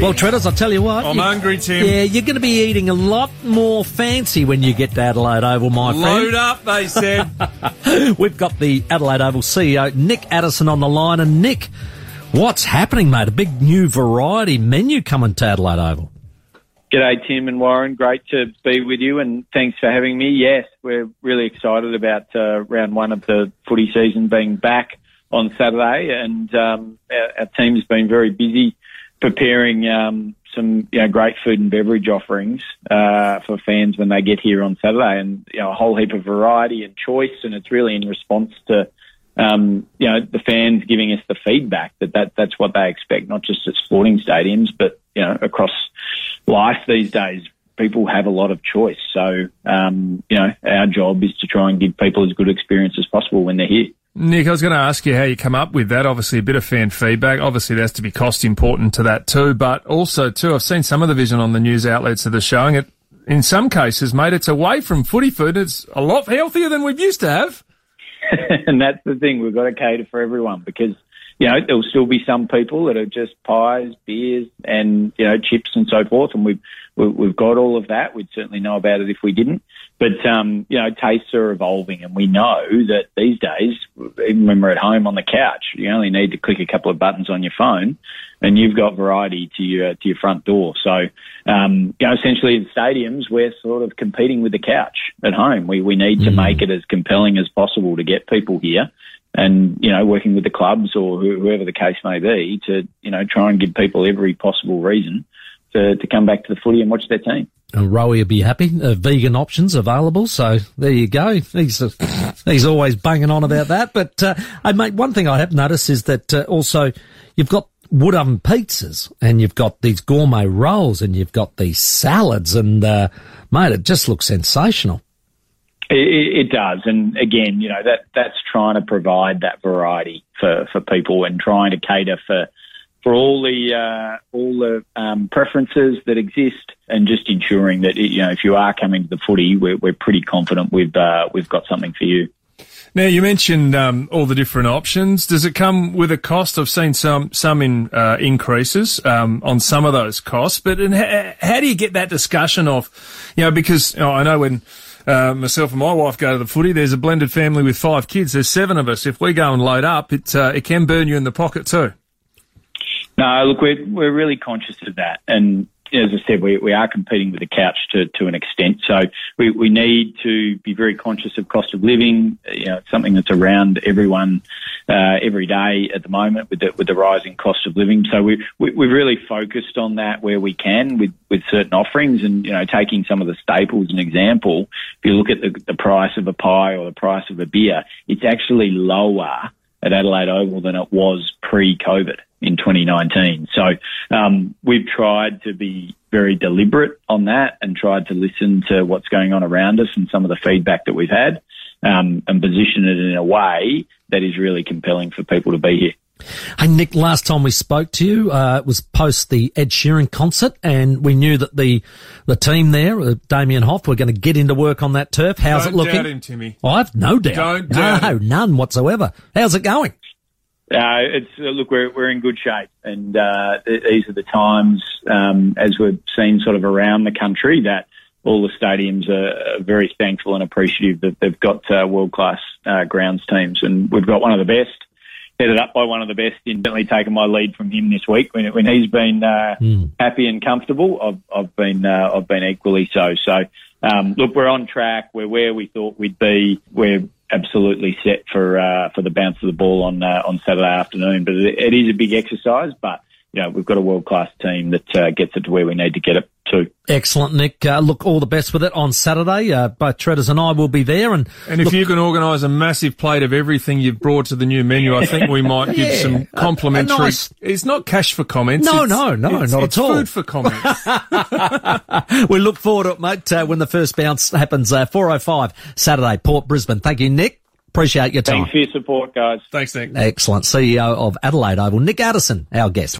Well, Treaders, I'll tell you what. I'm you- hungry, Tim. Yeah, you're going to be eating a lot more fancy when you get to Adelaide Oval, my Load friend. up, they said. We've got the Adelaide Oval CEO, Nick Addison, on the line. And Nick, what's happening, mate? A big new variety menu coming to Adelaide Oval. G'day, Tim and Warren. Great to be with you, and thanks for having me. Yes, we're really excited about uh, round one of the footy season being back on Saturday, and um, our, our team's been very busy preparing um, some you know, great food and beverage offerings uh, for fans when they get here on Saturday, and you know a whole heap of variety and choice, and it's really in response to um, you know, the fans giving us the feedback that, that that's what they expect, not just at sporting stadiums, but, you know, across life these days. People have a lot of choice. So, um, you know, our job is to try and give people as good experience as possible when they're here. Nick, I was going to ask you how you come up with that. Obviously, a bit of fan feedback. Obviously, there has to be cost important to that too. But also, too, I've seen some of the vision on the news outlets that are showing it. In some cases, mate, it's away from footy food. It's a lot healthier than we've used to have. and that's the thing. We've got to cater for everyone because, you know, there'll still be some people that are just pies, beers, and, you know, chips and so forth. And we've, we- we've got all of that. We'd certainly know about it if we didn't. But, um, you know, tastes are evolving and we know that these days, even when we're at home on the couch, you only need to click a couple of buttons on your phone and you've got variety to your, to your front door. So, um, you know, essentially in stadiums, we're sort of competing with the couch at home. We, we need to make it as compelling as possible to get people here and, you know, working with the clubs or whoever the case may be to, you know, try and give people every possible reason to, to come back to the footy and watch their team. And Rowie will be happy. Uh, vegan options available. So there you go. He's, uh, he's always banging on about that. But, uh, I mate, one thing I have noticed is that, uh, also you've got wood oven pizzas and you've got these gourmet rolls and you've got these salads and, uh, mate, it just looks sensational. It, it, it does, and again, you know that that's trying to provide that variety for, for people and trying to cater for for all the uh, all the um, preferences that exist, and just ensuring that you know if you are coming to the footy, we're, we're pretty confident we've uh, we've got something for you. Now, you mentioned um, all the different options. Does it come with a cost? I've seen some some in, uh, increases um, on some of those costs, but and ha- how do you get that discussion off? You know, because you know, I know when uh, myself and my wife go to the footy, there's a blended family with five kids. There's seven of us. If we go and load up, it uh, it can burn you in the pocket too. No, look, we're we're really conscious of that, and as I said, we, we are competing with the couch to, to an extent. So we, we need to be very conscious of cost of living. You know, it's something that's around everyone uh, every day at the moment with the with the rising cost of living. So we, we we've really focused on that where we can with with certain offerings, and you know, taking some of the staples an example. If you look at the, the price of a pie or the price of a beer, it's actually lower at Adelaide Oval than it was pre-COVID in 2019. So um, we've tried to be very deliberate on that and tried to listen to what's going on around us and some of the feedback that we've had um, and position it in a way that is really compelling for people to be here. Hey, Nick, last time we spoke to you, uh, it was post the Ed Sheeran concert and we knew that the, the team there, uh, Damian Hough, were going to get into work on that turf. How's Don't it looking? doubt him, Timmy. I've no doubt. Don't doubt no, him. none whatsoever. How's it going? Uh, it's uh, look, we're we're in good shape, and uh, these are the times, um, as we've seen sort of around the country, that all the stadiums are are very thankful and appreciative that they've got uh, world class uh, grounds teams, and we've got one of the best. Headed up by one of the best, in certainly taken my lead from him this week. When when he's been uh, happy and comfortable, I've I've been uh, I've been equally so. So um, look, we're on track. We're where we thought we'd be. We're absolutely set for uh, for the bounce of the ball on uh, on Saturday afternoon. But it, it is a big exercise. But you know we've got a world class team that uh, gets it to where we need to get it to. Excellent, Nick. Uh, look, all the best with it on Saturday. Uh, both Treaders and I will be there. And, And if look, you can organise a massive plate of everything you've brought to the new menu, I think we might give Yeah, some a- a complimentary. nice- It's not cash for comments. No, it's- no, no, it's- not it's at all. Food for comments. we look forward to it, mate, uh, when the first bounce happens. Uh, 405 Saturday, Port Brisbane. Thank you, Nick. Appreciate your time. Thanks for your support, guys. Thanks, Nick. Excellent. CEO of Adelaide Oval, Nick Addison, our guest.